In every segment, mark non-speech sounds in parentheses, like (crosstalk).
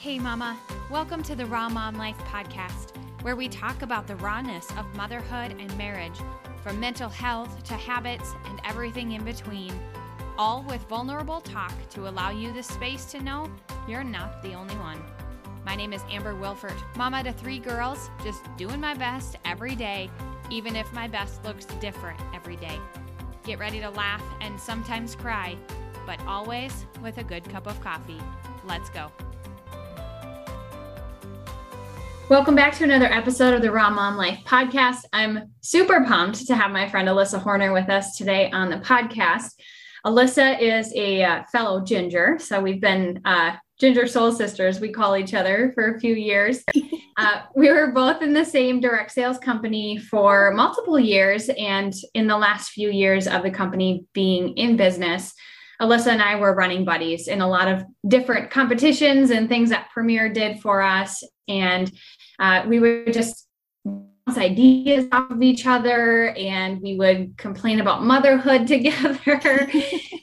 Hey, Mama. Welcome to the Raw Mom Life podcast, where we talk about the rawness of motherhood and marriage, from mental health to habits and everything in between, all with vulnerable talk to allow you the space to know you're not the only one. My name is Amber Wilford, mama to three girls, just doing my best every day, even if my best looks different every day. Get ready to laugh and sometimes cry, but always with a good cup of coffee. Let's go. Welcome back to another episode of the Raw Mom Life podcast. I'm super pumped to have my friend Alyssa Horner with us today on the podcast. Alyssa is a uh, fellow ginger, so we've been uh, ginger soul sisters. We call each other for a few years. (laughs) Uh, we were both in the same direct sales company for multiple years, and in the last few years of the company being in business, Alyssa and I were running buddies in a lot of different competitions and things that Premier did for us. And uh, we would just bounce ideas off of each other and we would complain about motherhood (laughs) together. (laughs)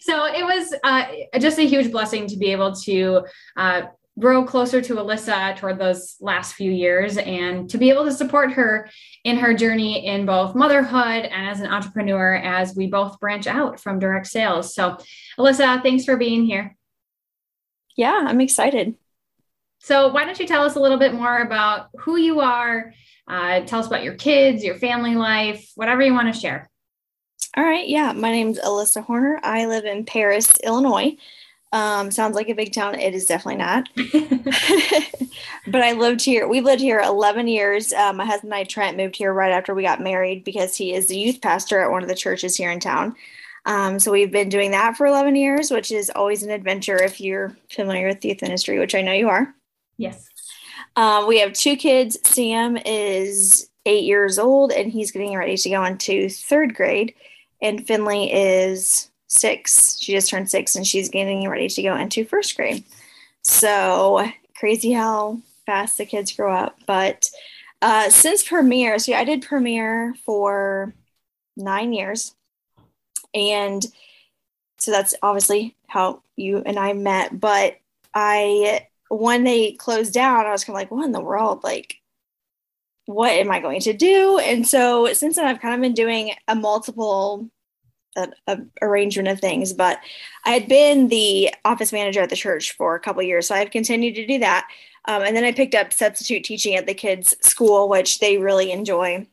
so it was uh, just a huge blessing to be able to uh, grow closer to Alyssa toward those last few years and to be able to support her in her journey in both motherhood and as an entrepreneur as we both branch out from direct sales. So, Alyssa, thanks for being here. Yeah, I'm excited. So, why don't you tell us a little bit more about who you are? Uh, tell us about your kids, your family life, whatever you want to share. All right. Yeah. My name's Alyssa Horner. I live in Paris, Illinois. Um, sounds like a big town. It is definitely not. (laughs) but I lived here. We've lived here 11 years. Um, my husband and I, Trent, moved here right after we got married because he is the youth pastor at one of the churches here in town. Um, so we've been doing that for 11 years, which is always an adventure if you're familiar with youth ministry, which I know you are. Yes. Um, we have two kids. Sam is eight years old and he's getting ready to go into third grade. And Finley is six. She just turned six and she's getting ready to go into first grade. So crazy how fast the kids grow up. But uh, since Premier, yeah, I did Premier for nine years. And so that's obviously how you and I met. But I when they closed down, I was kind of like, what in the world? Like, what am I going to do? And so since then, I've kind of been doing a multiple a, a arrangement of things. But I had been the office manager at the church for a couple years, so I've continued to do that. Um, and then I picked up substitute teaching at the kids' school, which they really enjoy,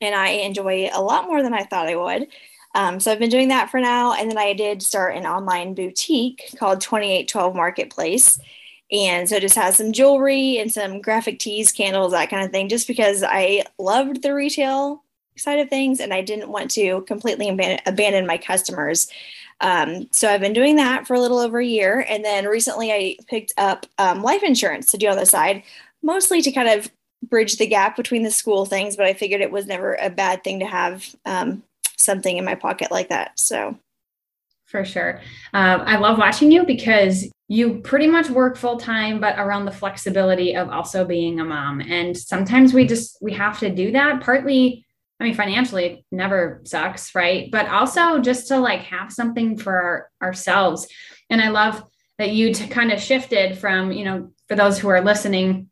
and I enjoy a lot more than I thought I would. Um, so I've been doing that for now, and then I did start an online boutique called 2812 Marketplace and so just has some jewelry and some graphic tees, candles, that kind of thing, just because I loved the retail side of things and I didn't want to completely abandon, abandon my customers. Um, so I've been doing that for a little over a year. And then recently I picked up um, life insurance to do on the side, mostly to kind of bridge the gap between the school things, but I figured it was never a bad thing to have um, something in my pocket like that. So for sure. Um, I love watching you because you pretty much work full time, but around the flexibility of also being a mom. And sometimes we just we have to do that. Partly, I mean, financially, it never sucks, right? But also just to like have something for our, ourselves. And I love that you t- kind of shifted from, you know, for those who are listening,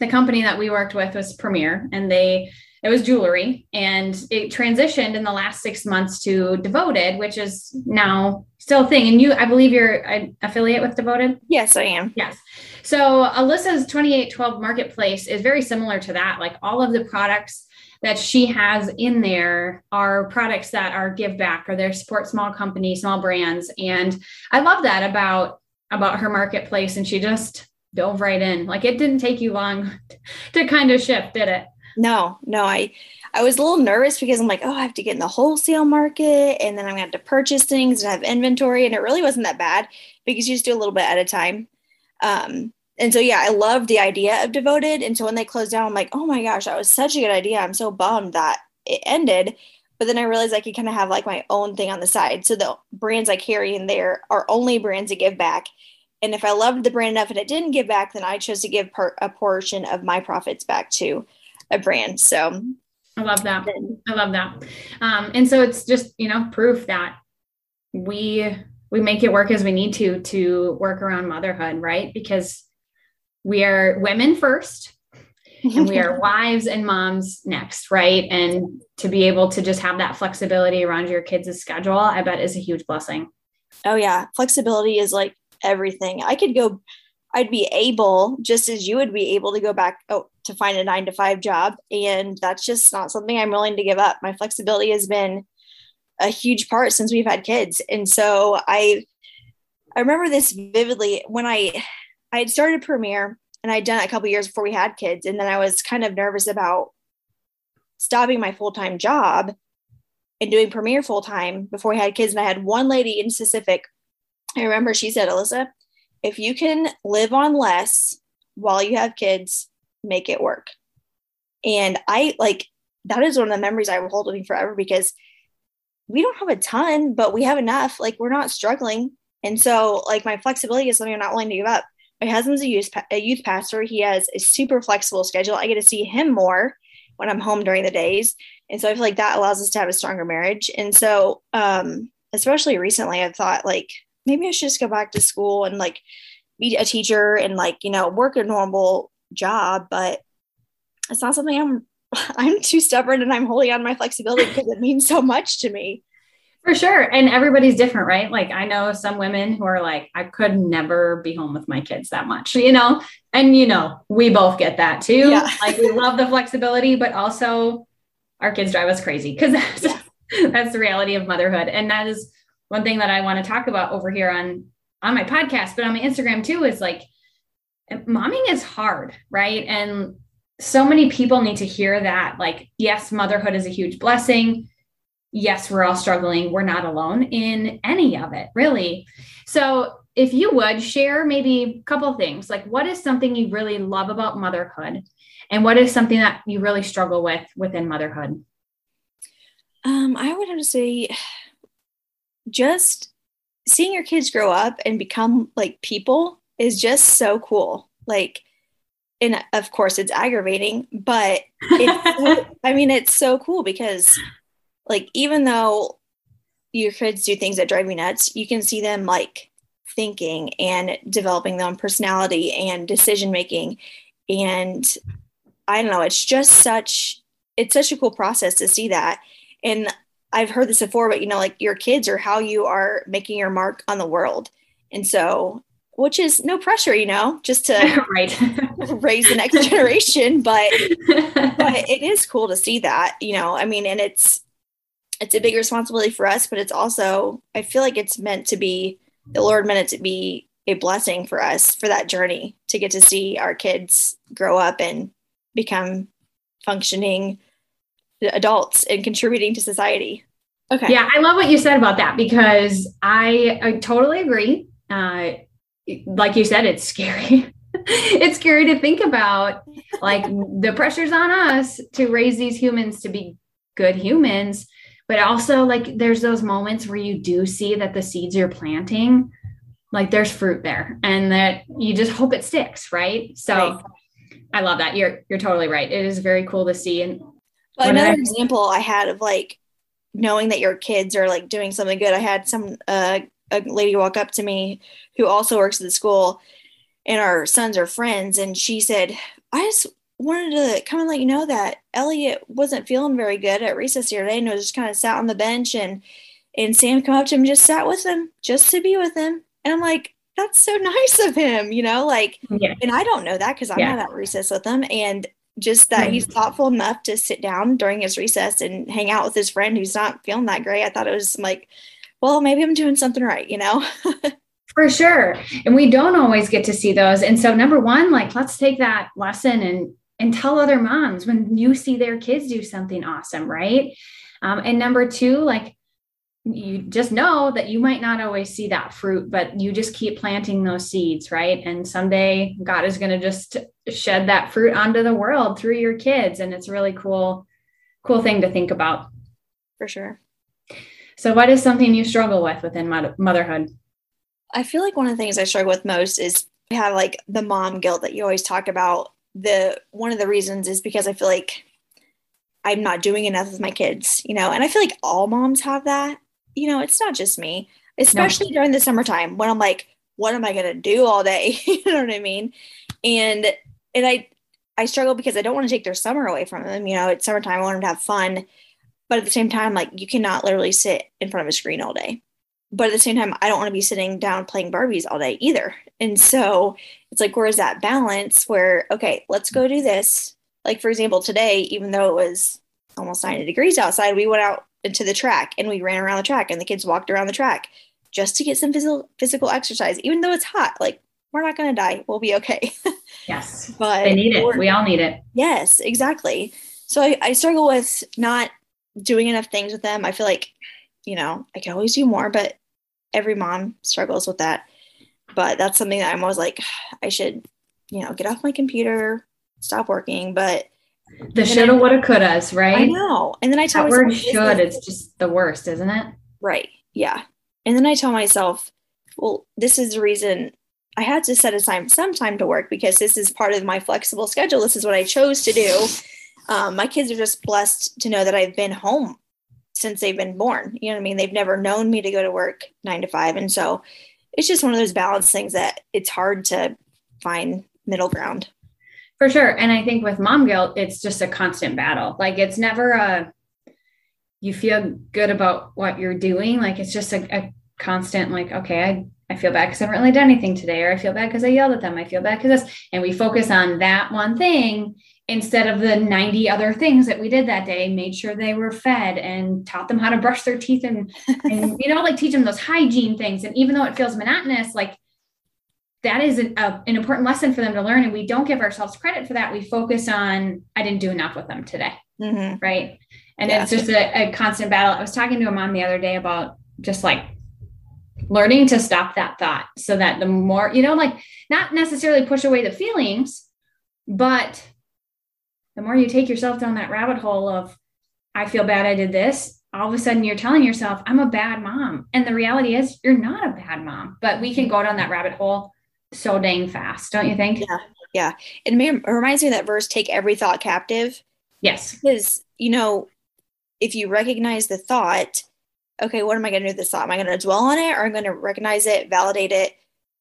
the company that we worked with was Premier, and they it was jewelry and it transitioned in the last six months to devoted which is now still a thing. And you i believe you're an affiliate with devoted? Yes i am. Yes. So alyssa's 2812 marketplace is very similar to that. Like all of the products that she has in there are products that are give back or they support small companies small brands. And i love that about about her marketplace and she just dove right in. Like it didn't take you long (laughs) to kind of shift did it no, no, I I was a little nervous because I'm like, oh, I have to get in the wholesale market and then I'm gonna have to purchase things and have inventory. And it really wasn't that bad because you just do a little bit at a time. Um, and so yeah, I love the idea of devoted. And so when they closed down, I'm like, oh my gosh, that was such a good idea. I'm so bummed that it ended. But then I realized I could kind of have like my own thing on the side. So the brands I carry in there are only brands that give back. And if I loved the brand enough and it didn't give back, then I chose to give a portion of my profits back too a brand. So I love that. I love that. Um, and so it's just, you know, proof that we we make it work as we need to to work around motherhood, right? Because we are women first and we are (laughs) wives and moms next, right? And to be able to just have that flexibility around your kids' schedule, I bet is a huge blessing. Oh yeah, flexibility is like everything. I could go I'd be able just as you would be able to go back oh, to find a 9 to 5 job and that's just not something I'm willing to give up. My flexibility has been a huge part since we've had kids. And so I I remember this vividly when I I had started Premier and I'd done it a couple years before we had kids. And then I was kind of nervous about stopping my full time job and doing Premier full time before we had kids. And I had one lady in specific. I remember she said, Alyssa, if you can live on less while you have kids, make it work. And I like that is one of the memories I will hold with me forever because we don't have a ton, but we have enough. Like we're not struggling. And so like my flexibility is something I'm not willing to give up my husband's a youth a youth pastor. He has a super flexible schedule. I get to see him more when I'm home during the days, and so I feel like that allows us to have a stronger marriage. And so, um, especially recently, I've thought like maybe I should just go back to school and like be a teacher and like you know work a normal job, but it's not something I'm (laughs) I'm too stubborn and I'm holding on my flexibility because it means so much to me. For sure. And everybody's different, right? Like I know some women who are like, I could never be home with my kids that much, you know? And you know, we both get that too. Yeah. like we love the flexibility, but also our kids drive us crazy because that's, (laughs) that's the reality of motherhood. And that is one thing that I want to talk about over here on on my podcast, but on my Instagram too, is like momming is hard, right? And so many people need to hear that. Like, yes, motherhood is a huge blessing yes, we're all struggling. We're not alone in any of it, really. So, if you would share maybe a couple things, like what is something you really love about motherhood, and what is something that you really struggle with within motherhood? Um, I would have to say, just seeing your kids grow up and become like people is just so cool. Like, and of course, it's aggravating, but it's, (laughs) I mean, it's so cool because like even though your kids do things that drive you nuts, you can see them like thinking and developing their own personality and decision making. And I don't know, it's just such it's such a cool process to see that. And I've heard this before, but you know, like your kids are how you are making your mark on the world. And so which is no pressure, you know, just to (laughs) right. (laughs) raise the next generation. But (laughs) but it is cool to see that, you know. I mean, and it's it's a big responsibility for us, but it's also, I feel like it's meant to be, the Lord meant it to be a blessing for us for that journey to get to see our kids grow up and become functioning adults and contributing to society. Okay. Yeah, I love what you said about that because I, I totally agree. Uh, like you said, it's scary. (laughs) it's scary to think about like the pressures on us to raise these humans to be good humans but also like there's those moments where you do see that the seeds you're planting like there's fruit there and that you just hope it sticks right so right. i love that you're you're totally right it is very cool to see and well, another I, example i had of like knowing that your kids are like doing something good i had some uh, a lady walk up to me who also works at the school and our sons are friends and she said i just wanted to come and let you know that Elliot wasn't feeling very good at recess the other day and was just kind of sat on the bench and and Sam come up to him just sat with him just to be with him. And I'm like, that's so (laughs) nice of him, you know, like yeah. and I don't know that because I'm yeah. not at recess with him. And just that he's thoughtful enough to sit down during his recess and hang out with his friend who's not feeling that great. I thought it was like, well, maybe I'm doing something right, you know? (laughs) For sure. And we don't always get to see those. And so number one, like let's take that lesson and and tell other moms when you see their kids do something awesome, right? Um, and number two, like you just know that you might not always see that fruit, but you just keep planting those seeds, right? And someday God is going to just shed that fruit onto the world through your kids. And it's a really cool, cool thing to think about. For sure. So, what is something you struggle with within motherhood? I feel like one of the things I struggle with most is have like the mom guilt that you always talk about the one of the reasons is because I feel like I'm not doing enough with my kids, you know, and I feel like all moms have that. You know, it's not just me, especially no. during the summertime when I'm like, what am I going to do all day? (laughs) you know what I mean? and and I I struggle because I don't want to take their summer away from them. You know, it's summertime. I want them to have fun. But at the same time, like you cannot literally sit in front of a screen all day. But at the same time, I don't want to be sitting down playing Barbies all day either. And so it's like, where is that balance where, okay, let's go do this. Like, for example, today, even though it was almost 90 degrees outside, we went out into the track and we ran around the track and the kids walked around the track just to get some physical physical exercise, even though it's hot. Like, we're not going to die. We'll be okay. (laughs) yes. But they need it. We all need it. Yes, exactly. So I, I struggle with not doing enough things with them. I feel like, you know, I can always do more, but every mom struggles with that. But that's something that I'm always like, (sighs) I should, you know, get off my computer, stop working. But the shoulda, woulda, couldas, right? I know. And then I tell that myself, word should, it's just the worst, isn't it? Right. Yeah. And then I tell myself, well, this is the reason I had to set aside some time to work because this is part of my flexible schedule. This is what I chose to do. Um, my kids are just blessed to know that I've been home since they've been born. You know what I mean? They've never known me to go to work nine to five. And so it's just one of those balance things that it's hard to find middle ground. For sure. And I think with mom guilt, it's just a constant battle. Like it's never a, you feel good about what you're doing. Like it's just a, a constant, like, okay, I I feel bad because I haven't really done anything today, or I feel bad because I yelled at them. I feel bad because this, and we focus on that one thing instead of the 90 other things that we did that day, made sure they were fed and taught them how to brush their teeth and, and (laughs) you know, like teach them those hygiene things. And even though it feels monotonous, like that is an, a, an important lesson for them to learn. And we don't give ourselves credit for that. We focus on, I didn't do enough with them today. Mm-hmm. Right. And yeah. it's just a, a constant battle. I was talking to a mom the other day about just like learning to stop that thought so that the more, you know, like not necessarily push away the feelings, but the more you take yourself down that rabbit hole of, I feel bad I did this, all of a sudden you're telling yourself, I'm a bad mom. And the reality is, you're not a bad mom, but we can go down that rabbit hole so dang fast, don't you think? Yeah. Yeah. It, may, it reminds me of that verse, take every thought captive. Yes. Because, you know, if you recognize the thought, okay, what am I going to do with this thought? Am I going to dwell on it or I'm going to recognize it, validate it,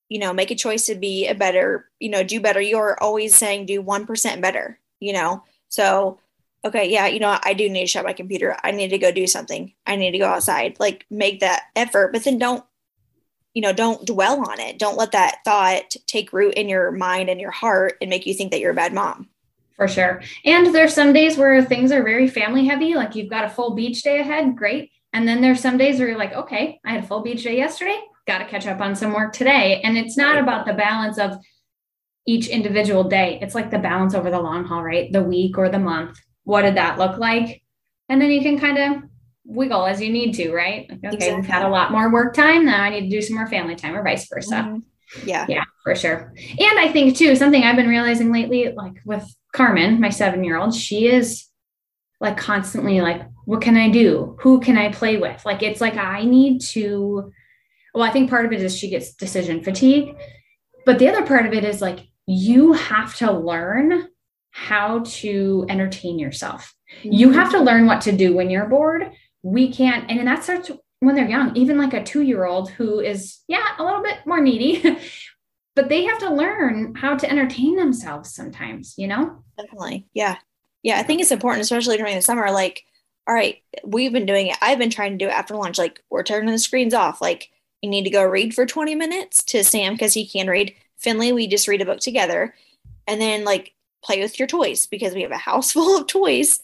you know, make a choice to be a better, you know, do better. You're always saying do 1% better, you know? So, okay, yeah, you know, I do need to shut my computer. I need to go do something. I need to go outside, like make that effort, but then don't, you know, don't dwell on it. Don't let that thought take root in your mind and your heart and make you think that you're a bad mom. For sure. And there's some days where things are very family heavy, like you've got a full beach day ahead. Great and then there's some days where you're like, okay, I had a full beach day yesterday, got to catch up on some work today. And it's not about the balance of each individual day. It's like the balance over the long haul, right? The week or the month. What did that look like? And then you can kind of wiggle as you need to, right? Like, okay, exactly. we've had a lot more work time. Now I need to do some more family time or vice versa. Mm-hmm. Yeah. Yeah, for sure. And I think too, something I've been realizing lately, like with Carmen, my seven year old, she is like constantly like what can i do who can i play with like it's like i need to well i think part of it is she gets decision fatigue but the other part of it is like you have to learn how to entertain yourself mm-hmm. you have to learn what to do when you're bored we can't and that starts when they're young even like a two year old who is yeah a little bit more needy (laughs) but they have to learn how to entertain themselves sometimes you know definitely yeah yeah, I think it's important, especially during the summer. Like, all right, we've been doing it. I've been trying to do it after lunch. Like, we're turning the screens off. Like, you need to go read for 20 minutes to Sam because he can read. Finley, we just read a book together. And then, like, play with your toys because we have a house (laughs) full of toys,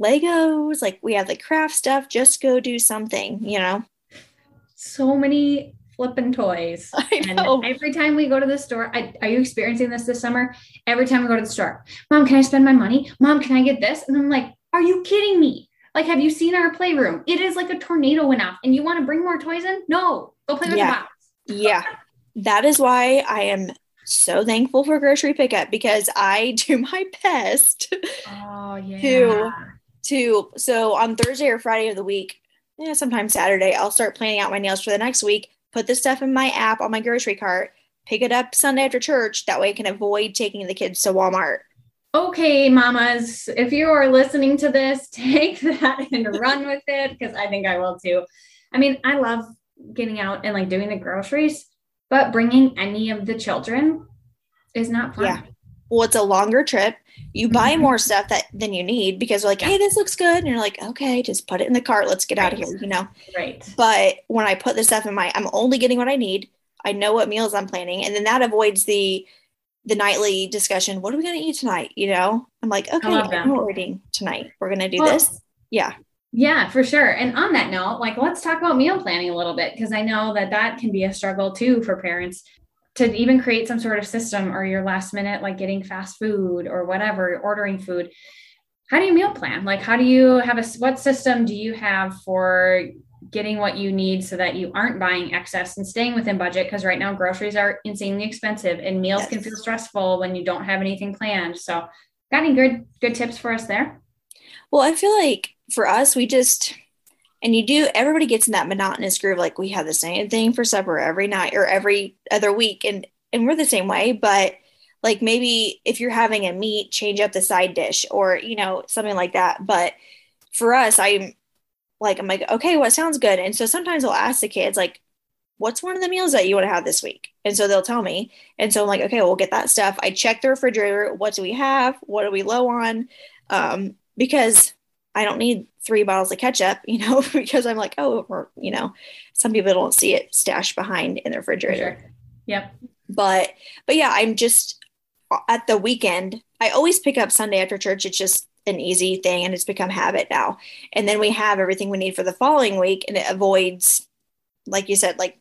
Legos. Like, we have the craft stuff. Just go do something, you know? So many flipping toys. (laughs) And every time we go to the store, I, are you experiencing this this summer? Every time we go to the store, mom, can I spend my money? Mom, can I get this? And I'm like, are you kidding me? Like, have you seen our playroom? It is like a tornado went off, and you want to bring more toys in? No, go play with yeah. the box. yeah, that is why I am so thankful for grocery pickup because I (laughs) do my best. Oh yeah. To to so on Thursday or Friday of the week, yeah, sometimes Saturday, I'll start planning out my nails for the next week put the stuff in my app on my grocery cart, pick it up Sunday after church. That way I can avoid taking the kids to Walmart. Okay, mamas, if you are listening to this, (laughs) take that and run with it because I think I will too. I mean, I love getting out and like doing the groceries, but bringing any of the children is not fun. Yeah. Well, it's a longer trip. You buy Mhm. more stuff that than you need because you're like, hey, this looks good. And you're like, okay, just put it in the cart. Let's get out of here, you know? Right. But when I put the stuff in my, I'm only getting what I need. I know what meals I'm planning. And then that avoids the, the nightly discussion. What are we going to eat tonight? You know, I'm like, okay, love I that. know what we're eating tonight. We're going to do Well, this. Yeah. Yeah, for sure. And on that note, like let's talk about meal planning a little bit because I know that that can be a struggle too for parents to even create some sort of system or your last minute like getting fast food or whatever, ordering food. How do you meal plan? Like how do you have a what system do you have for getting what you need so that you aren't buying excess and staying within budget because right now groceries are insanely expensive and meals can feel stressful when you don't have anything planned. So, got any good good tips for us there? Well, I feel like for us, we just, and you do, everybody gets in that monotonous groove. Like we have the same thing for supper every night or every other week. And, and we're the same way, but like maybe if you're having a meat, change up the side dish or, you know, something like that. But for us, I'm like, I'm like, okay, what sounds good? And so sometimes I'll ask the kids, like, what's one of the meals that you want to have this week? And so they'll tell me. And so I'm like, okay, we'll get that stuff. I check the refrigerator. What do we have? What are we low on? Um, because I don't need three bottles of ketchup, (laughs) you know, because I'm like, oh, or, you know, some people don't see it stashed behind in the refrigerator. sure. Yep. But, but yeah, I'm just at the weekend. I always pick up Sunday after church. It's just an easy thing and it's become habit now. And then we have everything we need for the following week and it avoids, like you said, like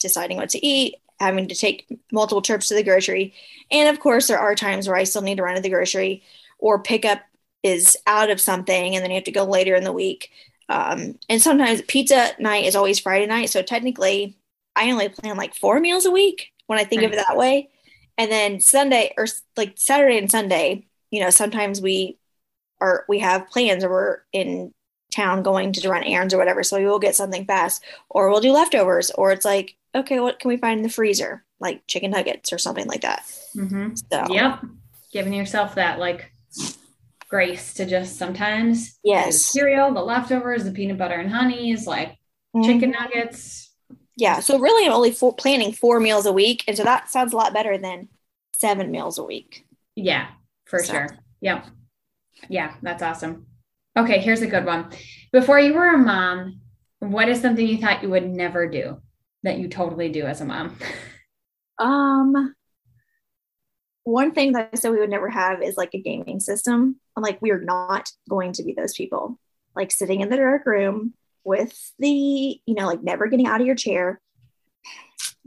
deciding what to eat, having to take multiple trips to the grocery. And of course, there are times where I still need to run to the grocery or pick up is out of something and then you have to go later in the week. Um, and sometimes pizza night is always Friday night. So technically, I only plan like four meals a week when I think of it that way. And then Sunday or like Saturday and Sunday, you know, sometimes we are we have plans or we're in town going to run errands or whatever. So we will get something fast or we'll do leftovers or it's like, okay, what can we find in the freezer? Like chicken nuggets or something like that. Mm-hmm. So Yep. Giving yourself that like grace to just sometimes yes. cereal, the leftovers, the peanut butter and honeys, like Mhm. chicken nuggets. Yeah. So really I'm only for, planning four meals a week. And so that sounds a lot better than seven meals a week. Yeah, for So. sure. Yep. Yeah, that's awesome. Okay, here's a good one. Before you were a mom, what is something you thought you would never do that you totally do as a mom? Um, one thing that I said we would never have is like a gaming system. I'm like, we are not going to be those people. Like sitting in the dark room with the, you know, like never getting out of your chair.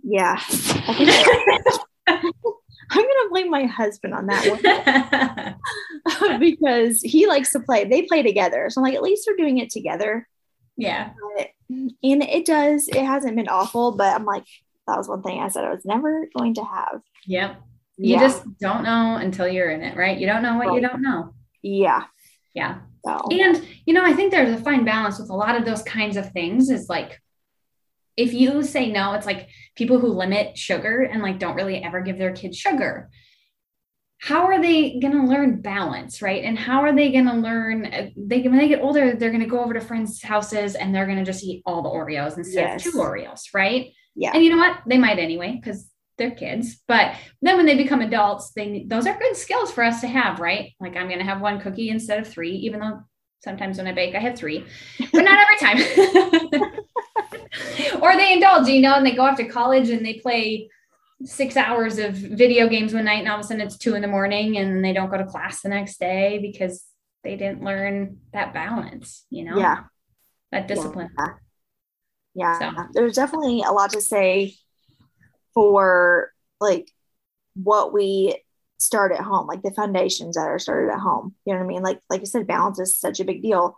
Yeah. (laughs) (laughs) I'm gonna blame my husband on that one (laughs) because he likes to play. They play together. So I'm like, at least they're doing it together. yeah. But, and it does, it hasn't been awful, but I'm like, that was one thing I said I was never going to have. Yep. You Yeah. just don't know until you're in it, right? You don't know what you don't know. Yeah. Yeah. So And, you know, I think there's a fine balance with a lot of those kinds of things is like, if you say no, it's like people who limit sugar and like don't really ever give their kids sugar. How are they going to learn balance, right? And how are they going to learn? uh, They when they get older, they're going to go over to friends' houses and they're going to just eat all the Oreos instead Yes. of two Oreos, right? yeah. And you know what? They might anyway because they're kids. But then when they become adults, they those are good skills for us to have, right? Like I'm going to have one cookie instead of three, even though sometimes when I bake I have three, but not every time. (laughs) or they indulge, you know, and they go off to college and they play six hours of video games one night, and all of a sudden it's two in the morning, and they don't go to class the next day because they didn't learn that balance, you know, Yeah. that discipline. Yeah. Yeah. So. There's definitely a lot to say for like what we start at home, like the foundations that are started at home. You know what I mean? Like like I said, balance is such a big deal.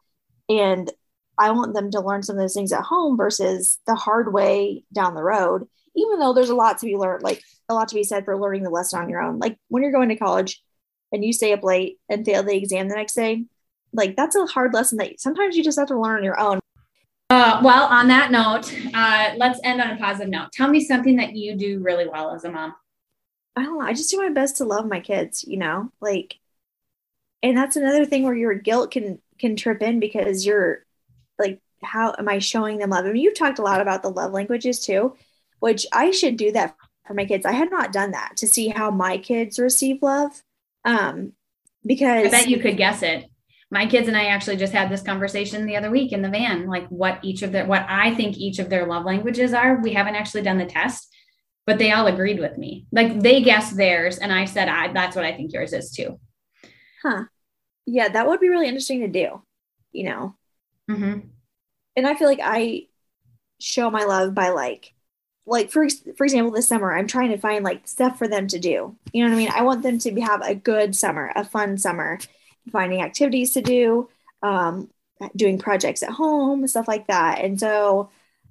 And I want them to learn some of those things at home versus the hard way down the road, even though there's a lot to be learned, like a lot to be said for learning the lesson on your own. Like when you're going to college and you stay up late and fail the exam the next day, like that's a hard lesson that sometimes you just have to learn on your own. Uh, well, on that note, uh, let's end on a positive note. Tell me something that you do really well as a mom. I don't know. I just do my best to love my kids, you know, like, and that's another thing where your guilt can can trip in because you're like, how am I showing them love? I mean, you've talked a lot about the love languages too, which I should do that for my kids. I had not done that to see how my kids receive love. Um, because I bet you could guess it. My kids and I actually just had this conversation the other week in the van, like what each of their, what I think each of their love languages are. We haven't actually done the test, but they all agreed with me. Like they guessed theirs, and I said, I, that's what I think yours is too. Huh. Yeah, that would be really interesting to do, you know? Mm-hmm. And I feel like I show my love by like, like for for example, this summer I'm trying to find like stuff for them to do. You know what I mean? I want them to have a good summer, a fun summer, finding activities to do, um, doing projects at home, stuff like that. And so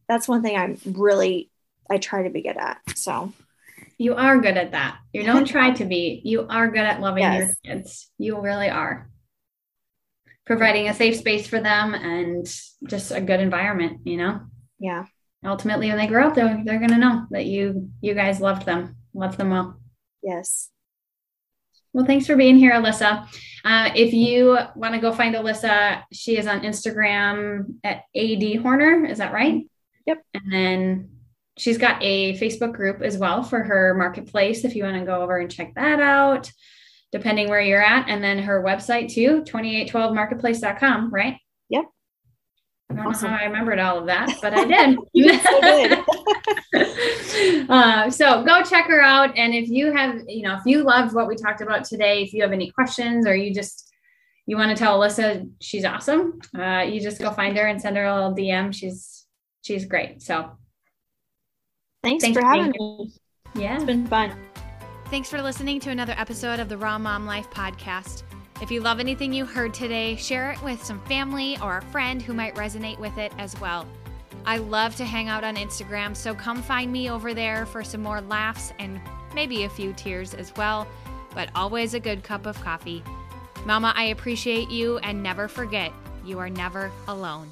that's one thing I'm really I try to be good at. So you are good at that. You don't try to be. (laughs) You are good at loving yes. your kids. You really are. Providing a safe space for them and just a good environment, you know? Yeah. Ultimately when they grow up, they're they're gonna know that you you guys loved them, loved them well. Yes. Well, thanks for being here, Alyssa. Uh, if you want to go find Alyssa, she is on Instagram at AD Horner. Is that right? Yep. And then she's got a Facebook group as well for her marketplace if you want to go over and check that out, depending where you're at. And then her website too, 2812marketplace.com, right? Yep. I don't awesome. know how I remembered all of that, but I (laughs) did. so, (laughs) (laughs) uh, so go check her out. And if you have, you know, if you loved what we talked about today, if you have any questions or you just you want to tell Alyssa she's awesome, uh, you just go find her and send her a little DM. She's she's great. So Thanks, Thanks for having me. Yeah. It's been fun. Thanks for listening to another episode of the Raw Mom Life podcast. If you love anything you heard today, share it with some family or a friend who might resonate with it as well. I love to hang out on Instagram, so come find me over there for some more laughs and maybe a few tears as well, but always a good cup of coffee. Mama, I appreciate you and never forget, you are never alone.